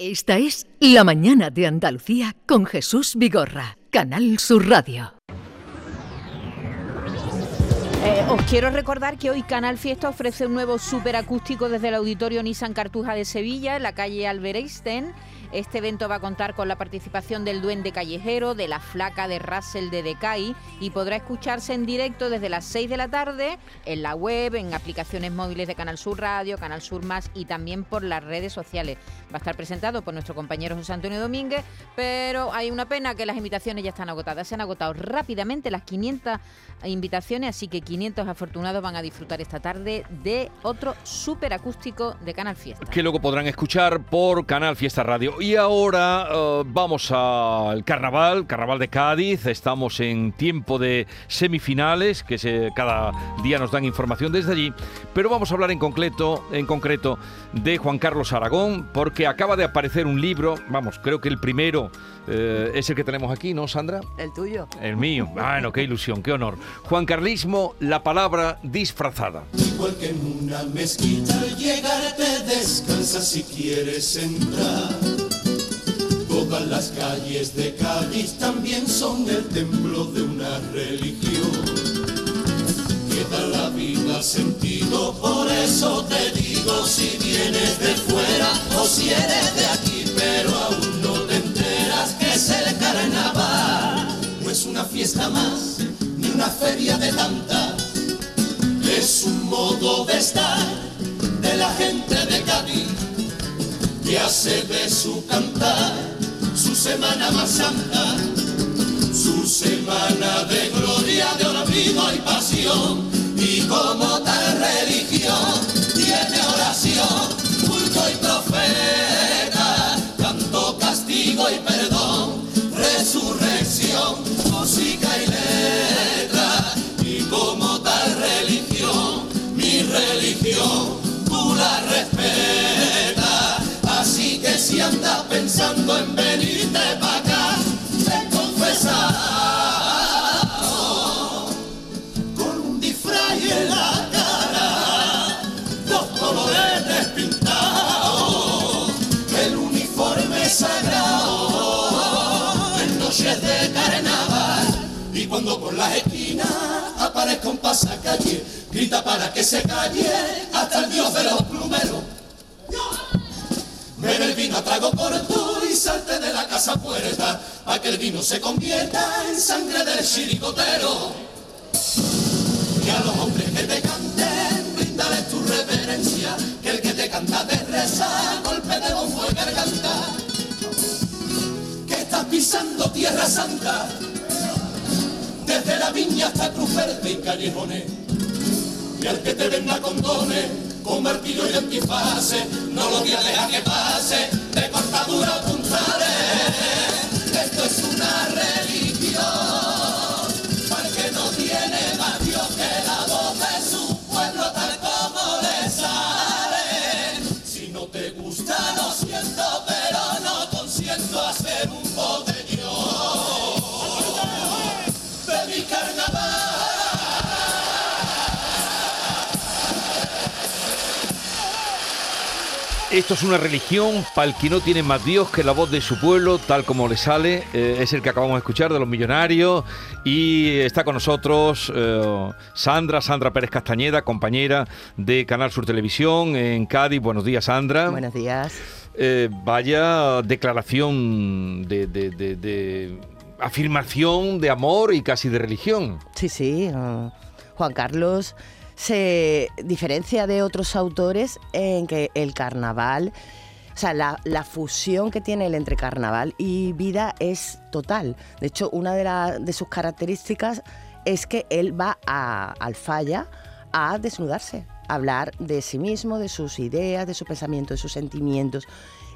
Esta es La Mañana de Andalucía con Jesús Vigorra, Canal Sur Radio. Eh, os quiero recordar que hoy Canal Fiesta ofrece un nuevo superacústico desde el Auditorio Nissan Cartuja de Sevilla, en la calle Albert este evento va a contar con la participación del Duende Callejero, de la Flaca de Russell de Decay y podrá escucharse en directo desde las 6 de la tarde en la web, en aplicaciones móviles de Canal Sur Radio, Canal Sur Más y también por las redes sociales. Va a estar presentado por nuestro compañero José Antonio Domínguez, pero hay una pena que las invitaciones ya están agotadas. Se han agotado rápidamente las 500 invitaciones, así que 500 afortunados van a disfrutar esta tarde de otro superacústico de Canal Fiesta. Que luego podrán escuchar por Canal Fiesta Radio. Y ahora eh, vamos al carnaval, carnaval de Cádiz. Estamos en tiempo de semifinales, que se, cada día nos dan información desde allí. Pero vamos a hablar en concreto, en concreto de Juan Carlos Aragón, porque acaba de aparecer un libro, vamos, creo que el primero eh, es el que tenemos aquí, ¿no, Sandra? El tuyo. El mío. Bueno, qué ilusión, qué honor. Juan Carlismo, la palabra disfrazada. Igual que en una mezquita, llegarte descansa si quieres entrar Todas las calles de Cádiz también son el templo de una religión. Queda la vida sentido, por eso te digo si vienes de fuera o si eres de aquí, pero aún no te enteras que es el carnaval. No es una fiesta más, ni una feria de tantas, es un modo de estar de la gente de Cádiz que hace de su cantar semana más santa, su semana de gloria, de olvido y pasión, y como tal religión tiene oración, culto y profeta, canto, castigo y perdón, resurrección, música y letra, y como tal religión, mi religión, tú la respetas, así que si anda pensando en cuando por las esquinas aparezca un pasacalle, grita para que se calle hasta el dios de los plumeros. Bebe el vino a trago corto y salte de la casa puerta, a que el vino se convierta en sangre del chiricotero. Y a los hombres que te canten, brindales tu reverencia, que el que te canta te reza, golpe de bombo y garganta. Que estás pisando tierra santa, la viña hasta Cruz Verde y Callejones. Y al que te venga con dones, con martillo y antifase, no lo voy a dejar que pase, de cortadura o puntales. Esto es una religión, Esto es una religión para el que no tiene más Dios que la voz de su pueblo, tal como le sale. Eh, es el que acabamos de escuchar de los millonarios. Y está con nosotros eh, Sandra, Sandra Pérez Castañeda, compañera de Canal Sur Televisión en Cádiz. Buenos días, Sandra. Buenos días. Eh, vaya declaración de, de- de- de afirmación de amor y casi de religión. Sí, sí. Juan Carlos se diferencia de otros autores en que el carnaval, o sea, la, la fusión que tiene él entre carnaval y vida es total. De hecho, una de, la- de sus características es que él va a, al falla a desnudarse, a hablar de sí mismo, de sus ideas, de su pensamiento, de sus sentimientos.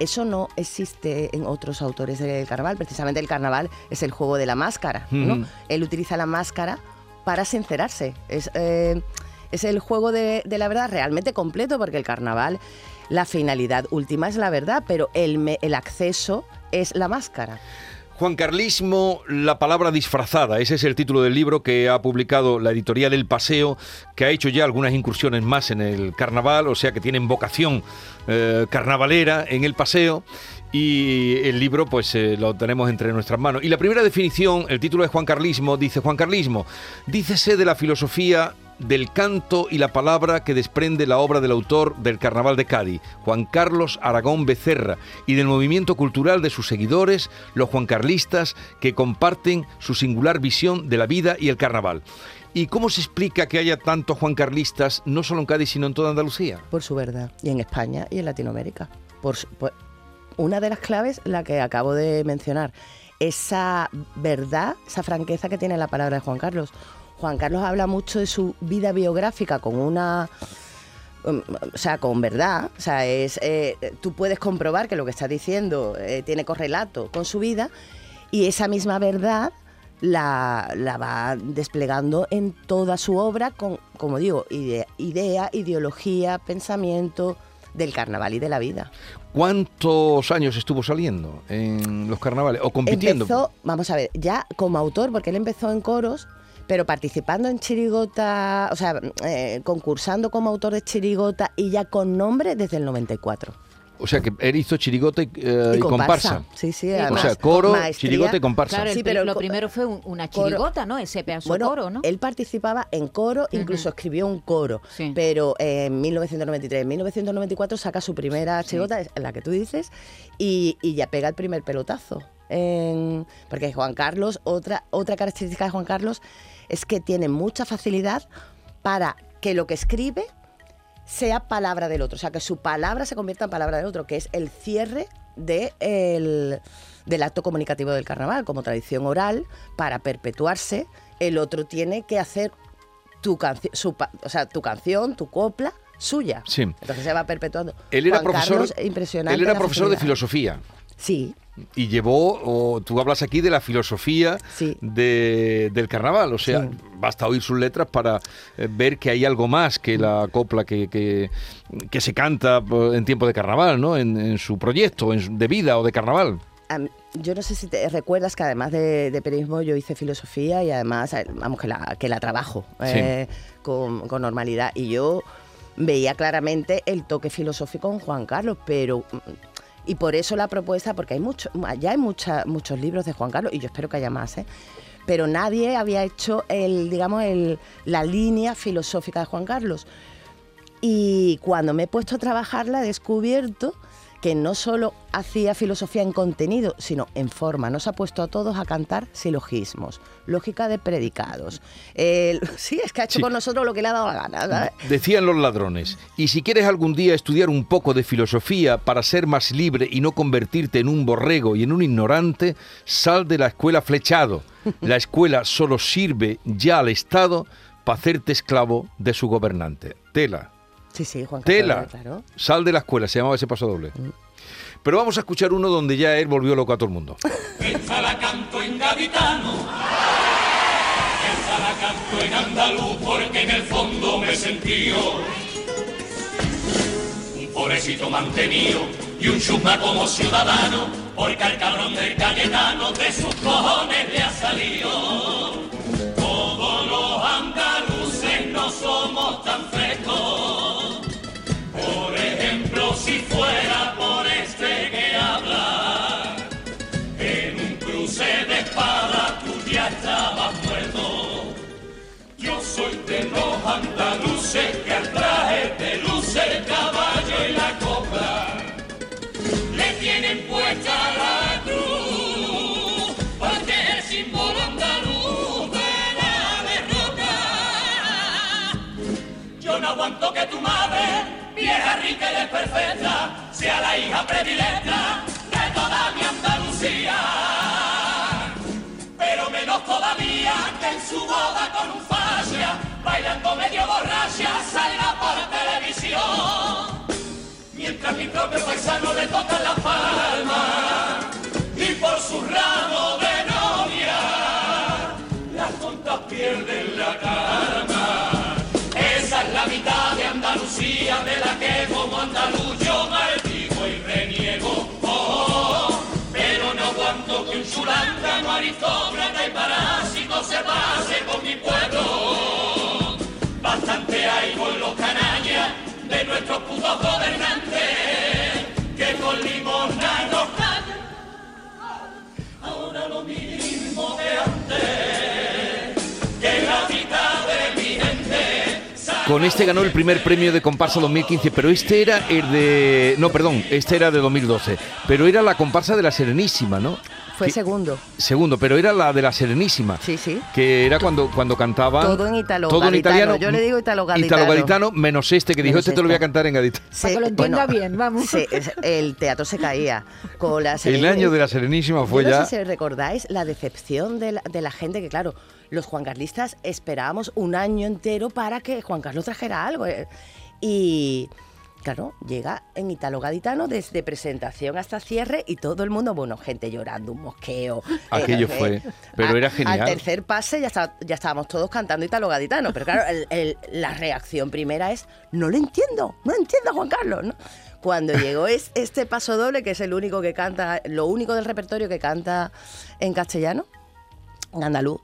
Eso no existe en otros autores del carnaval. Precisamente el carnaval es el juego de la máscara. ¿no? Él utiliza la máscara para sincerarse. Es, eh, es el juego de, de la verdad realmente completo porque el carnaval, la finalidad última es la verdad, pero el, el acceso es la máscara. Juan Carlismo, la palabra disfrazada. Ese es el título del libro que ha publicado la editorial El Paseo, que ha hecho ya algunas incursiones más en el carnaval, o sea que tienen vocación eh, carnavalera en El Paseo. y el libro pues eh, lo tenemos entre nuestras manos. Y la primera definición, el título es Juan Carlismo, dice Juan Carlismo, dícese de la filosofía del canto y la palabra que desprende la obra del autor del Carnaval de Cádiz, Juan Carlos Aragón Becerra, y del movimiento cultural de sus seguidores, los juancarlistas, que comparten su singular visión de la vida y el carnaval. ¿Y cómo se explica que haya tantos juancarlistas, no solo en Cádiz, sino en toda Andalucía? Por su verdad. Y en España y en Latinoamérica. Por, por- una de las claves, la que acabo de mencionar, esa verdad, esa franqueza que tiene la palabra de Juan Carlos. Juan Carlos habla mucho de su vida biográfica con una um, o sea, con verdad, o sea, es, eh, tú puedes comprobar que lo que está diciendo eh, tiene correlato con su vida y esa misma verdad la, la va desplegando en toda su obra con, como digo, ide- idea, ideología, pensamiento del carnaval y de la vida. ¿Cuántos años estuvo saliendo en los carnavales o compitiendo? Empezó, vamos a ver, ya como autor, porque él empezó en coros, pero participando en chirigota, o sea, eh, concursando como autor de chirigota y ya con nombre desde el 94. O sea que él hizo chirigota y, eh, y comparsa. Sí, sí, O además, sea, coro, maestría. chirigota y comparsa. Claro, el Sí, pero lo primero fue un- una coro- chirigota, ¿no? Ese pedazo Bueno, coro, ¿no? él participaba en coro, incluso escribió un coro, Sí. pero en 1993, en 1994 saca su primera chirigota, la que tú dices, y, y ya pega el primer pelotazo. En- porque Juan Carlos, otra, otra característica de Juan Carlos es que tiene mucha facilidad para que lo que escribe sea palabra del otro, o sea, que su palabra se convierta en palabra del otro, que es el cierre de el- del acto comunicativo del carnaval, como tradición oral, para perpetuarse, el otro tiene que hacer tu, canci- su o sea, tu canción, tu copla, suya. Sí. Entonces se va perpetuando. Él era Juan profesor, Carlos, impresionante él era profesor de filosofía Sí, y llevó, o tú hablas aquí de la filosofía Sí. de- del carnaval, o sea, Sí. basta oír sus letras para eh, ver que hay algo más que la copla que, que, que se canta pues, en tiempo de carnaval, ¿no? En, en su proyecto en de vida o de carnaval. Yo no sé si te recuerdas que además de, de periodismo yo hice filosofía y además, eh, vamos, que la, que la trabajo eh, con, con normalidad. Y yo veía claramente el toque filosófico en Juan Carlos, pero... Y por eso la propuesta, porque hay mucho, ya hay mucha- muchos libros de Juan Carlos, y yo espero que haya más, ¿eh? pero nadie había hecho el, digamos, el, la línea filosófica de Juan Carlos. Y cuando me he puesto a trabajarla he descubierto que no solo hacía filosofía en contenido, sino en forma. Nos ha puesto a todos a cantar silogismos, lógica de predicados. Sí, es que ha hecho Sí. con nosotros lo que le ha dado la gana. ¿sabes? Decían los ladrones, y si quieres algún día estudiar un poco de filosofía para ser más libre y no convertirte en un borrego y en un ignorante, sal de la escuela flechado. La escuela solo sirve ya al Estado para hacerte esclavo de su gobernante. Tela, Sí, sí, Juan Carlos, tela. claro. Sal de la escuela, se llamaba ese paso doble. Pero vamos a escuchar uno donde ya él volvió loco a todo el mundo. La canto en gaditano, la canto en andaluz, porque en el fondo me sentí yo un pobrecito mantenido y un chusma como ciudadano, porque al cabrón del Cayetano de sus cojones le ha salido. Ya estabas muerto. Yo soy de los andaluces que al traje de luce el caballo y la copla le tienen puesta la cruz, porque es el símbolo andaluz de la derrota. Yo no aguanto que tu madre, vieja rica y desperfecta, sea la hija predilecta de toda mi Andalucía. Todavía que en su boda con un fascia, bailando medio borracha, salga por televisión. Mientras mi propio paisano le toca la palma y por su ramo de novia, las tontas pierden la calma. Esa es la mitad de Andalucía de la que como andaluz yo maldigo y reniego. Oh, pero no aguanto que un chulángano aristócrata y parásito Con este ganó el primer premio de comparsa 2015, pero este era el de... No, perdón, este era de 2012, pero era la comparsa de la Serenísima, ¿no? Fue Que- segundo. Segundo, pero era la de la Serenísima. Sí, sí. Que era cuando, cuando cantaban... Todo en italo Todo en italiano. Yo le digo italo gaditano. Italo gaditano, menos este que dijo, Menos este te lo voy a este. cantar en gaditano. Para que lo entienda bien, vamos. es- el teatro se caía. Con la El año de la Serenísima fue Yo no ya... sé si recordáis la decepción de la, de la gente, que claro, los juancarlistas esperábamos un año entero para que Juan Carlos trajera algo. eh, Y claro, llega en Italo Gaditano desde presentación hasta cierre y todo el mundo, bueno, gente llorando, un mosqueo. Aquello eh, fue, eh, pero a- era genial. Al tercer pase ya, estaba- ya estábamos todos cantando Italo Gaditano, pero claro, el- el- la reacción primera es, no lo entiendo, no entiendo a Juan Carlos, ¿no? Cuando llegó es, este paso doble, que es el único que canta, lo único del repertorio que canta en castellano, en andaluz,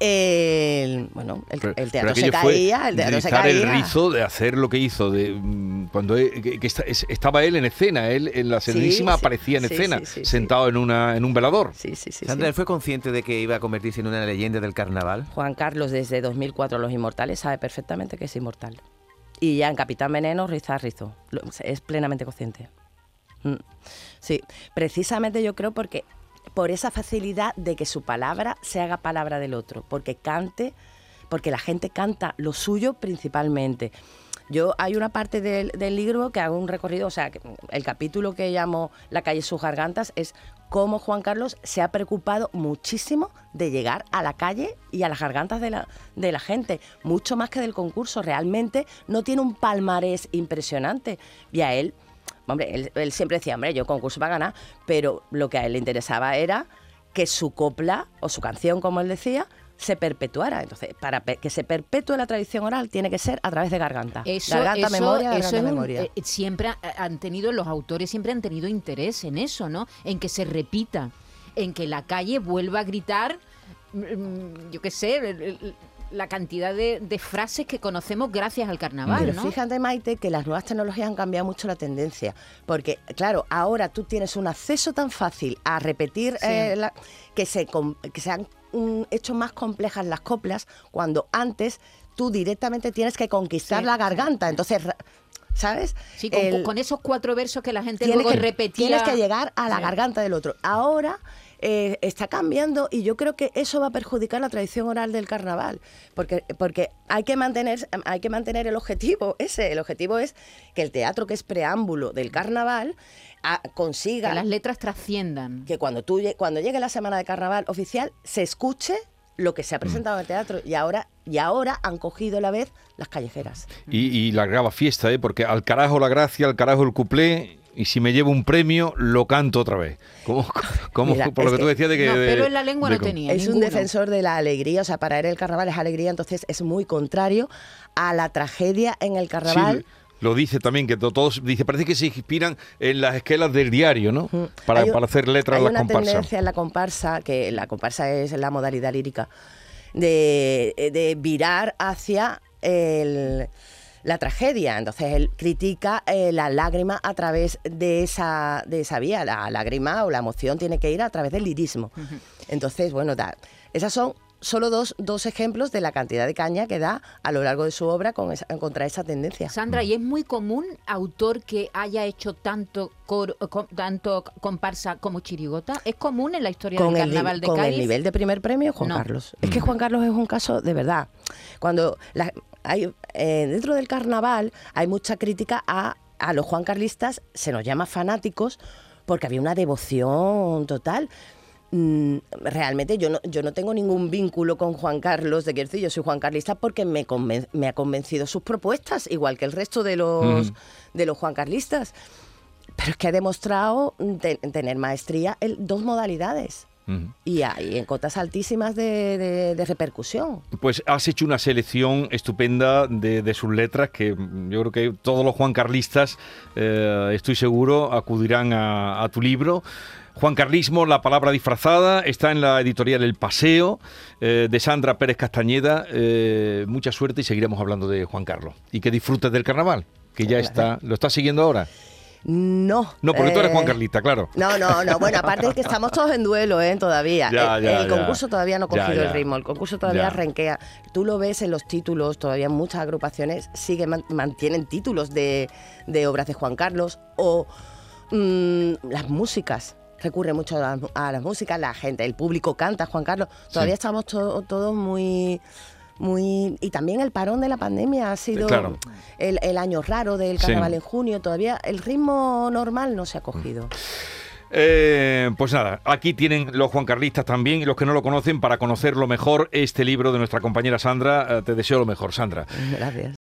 el, bueno, el, Pero- el pero teatro se caía, el teatro se rizar el caía. rizo de hacer lo que hizo de mm, cuando e- que- que esta- es- estaba él en escena él en la Serenísima sí, aparecía en sí, escena sí, sí, sí. sentado en una en un velador Sí, sí, sí, Sandra, sí. ¿él fue consciente de que iba a convertirse en una leyenda del carnaval? Juan Carlos desde 2004 Los Inmortales sabe perfectamente que es inmortal. Y ya en Capitán Veneno riza rizo. Es plenamente consciente. Mm. Sí, precisamente yo creo porque por esa facilidad de que su palabra se haga palabra del otro, porque cante, porque la gente canta lo suyo principalmente. Yo hay una parte del, del libro que hago un recorrido, o sea, el capítulo que llamo La calle sus gargantas es cómo Juan Carlos se ha preocupado muchísimo de llegar a la calle y a las gargantas de la, de la gente, mucho más que del concurso. Realmente no tiene un palmarés impresionante. Y a él, hombre, él, él siempre decía, hombre, yo concurso para ganar, pero lo que a él le interesaba era que su copla o su canción, como él decía, se perpetuara. Entonces, para que se perpetúe la tradición oral, tiene que ser a través de garganta. Eso, garganta, eso- memoria, eso garganta, es un- memoria. eh, siempre ha- han tenido, los autores siempre han tenido interés en eso, ¿no? En que se repita, en que la calle vuelva a gritar, mm, yo qué sé, la cantidad de, de frases que conocemos gracias al carnaval, Pero ¿no? fíjate, Maite, que las nuevas tecnologías han cambiado mucho la tendencia. Porque, claro, ahora tú tienes un acceso tan fácil a repetir Sí. eh, la- que, se, que se han mm, hecho más complejas las coplas cuando antes tú directamente tienes que conquistar Sí, la garganta. Entonces, ¿sabes? Sí, con, El- con esos cuatro versos que la gente luego que, repetía. tienes que llegar a la Sí. garganta del otro. Ahora eh, está cambiando y yo creo que eso va a perjudicar la tradición oral del carnaval, porque, porque hay, que mantener, hay que mantener el objetivo ese. El objetivo es que el teatro, que es preámbulo del carnaval, ah, consiga Que las letras trasciendan. que cuando, tú, cuando llegue la semana de carnaval oficial se escuche lo que se ha Mm. presentado en el teatro y ahora, y ahora han cogido a la vez las callejeras. y, y largaba fiesta ¿eh? porque al carajo la gracia al carajo el cuplé y si me llevo un premio lo canto otra vez como, como Mira, por lo que tú decías de que no, de- pero en la lengua de no tenía. Es un defensor de la alegría, o sea, para él el carnaval es alegría, entonces es muy contrario a la tragedia en el carnaval. Sí, lo dice también, que to- todos, dice, parece que se inspiran en las esquelas del diario, ¿no? Para, Hay un- para hacer letras hay a las una comparsas. tendencia en la comparsa, que la comparsa es la modalidad lírica, de, de virar hacia el- la tragedia. Entonces él critica eh, la lágrima a través de esa, de esa vía. La lágrima o la emoción tiene que ir a través del lirismo. Entonces, bueno, da, esas son solo dos, dos ejemplos de la cantidad de caña que da a lo largo de su obra con esa- contra esa tendencia. Sandra, ¿y es muy común autor que haya hecho tanto coro- co- tanto comparsa como chirigota? ¿Es común en la historia con, del el, carnaval de con Cádiz? el nivel de primer premio, Juan No. Carlos. Es que Juan Carlos es un caso de verdad. Cuando la- hay, eh, dentro del carnaval hay mucha crítica a, a los Juan Carlistas, se nos llama fanáticos, porque había una devoción total. Mm, realmente yo no, yo no tengo ningún vínculo con Juan Carlos de Quierzo, yo soy Juan Carlista porque me, conven- me ha convencido sus propuestas, igual que el resto de los, de los Juan Carlistas. Pero es que ha demostrado te- tener maestría en dos modalidades. Y hay en cotas altísimas de, de- de repercusión. Pues has hecho una selección estupenda de, de sus letras que yo creo que todos los Juan Carlistas, eh, estoy seguro, acudirán a, a tu libro. Juan Carlismo, la palabra disfrazada, está en la editorial El Paseo eh, de Sandra Pérez Castañeda. Eh, mucha suerte y seguiremos hablando de Juan Carlos. Y que disfrutes del carnaval, que ya está, lo estás siguiendo ahora. No. No, porque tú eres eh, Juan Carlista, claro. No, no, no. Bueno, aparte es que estamos todos en duelo, ¿eh? Todavía. Ya, el, ya, el ya. concurso todavía no ha cogido el ritmo. El concurso todavía Ya. renquea. Tú lo ves en los títulos, todavía muchas agrupaciones siguen man- mantienen títulos de, de obras de Juan Carlos o mm, las músicas. Recurre mucho a a las músicas, la gente, el público canta Juan Carlos. Todavía Sí. estamos to- todos muy muy y también el parón de la pandemia ha sido claro. el, el año raro del Sí. carnaval en junio todavía el ritmo normal no se ha cogido Eh, pues nada, aquí tienen los Juan Carlistas también y los que no lo conocen para conocerlo mejor este libro de nuestra compañera Sandra. Eh, te deseo lo mejor, Sandra. gracias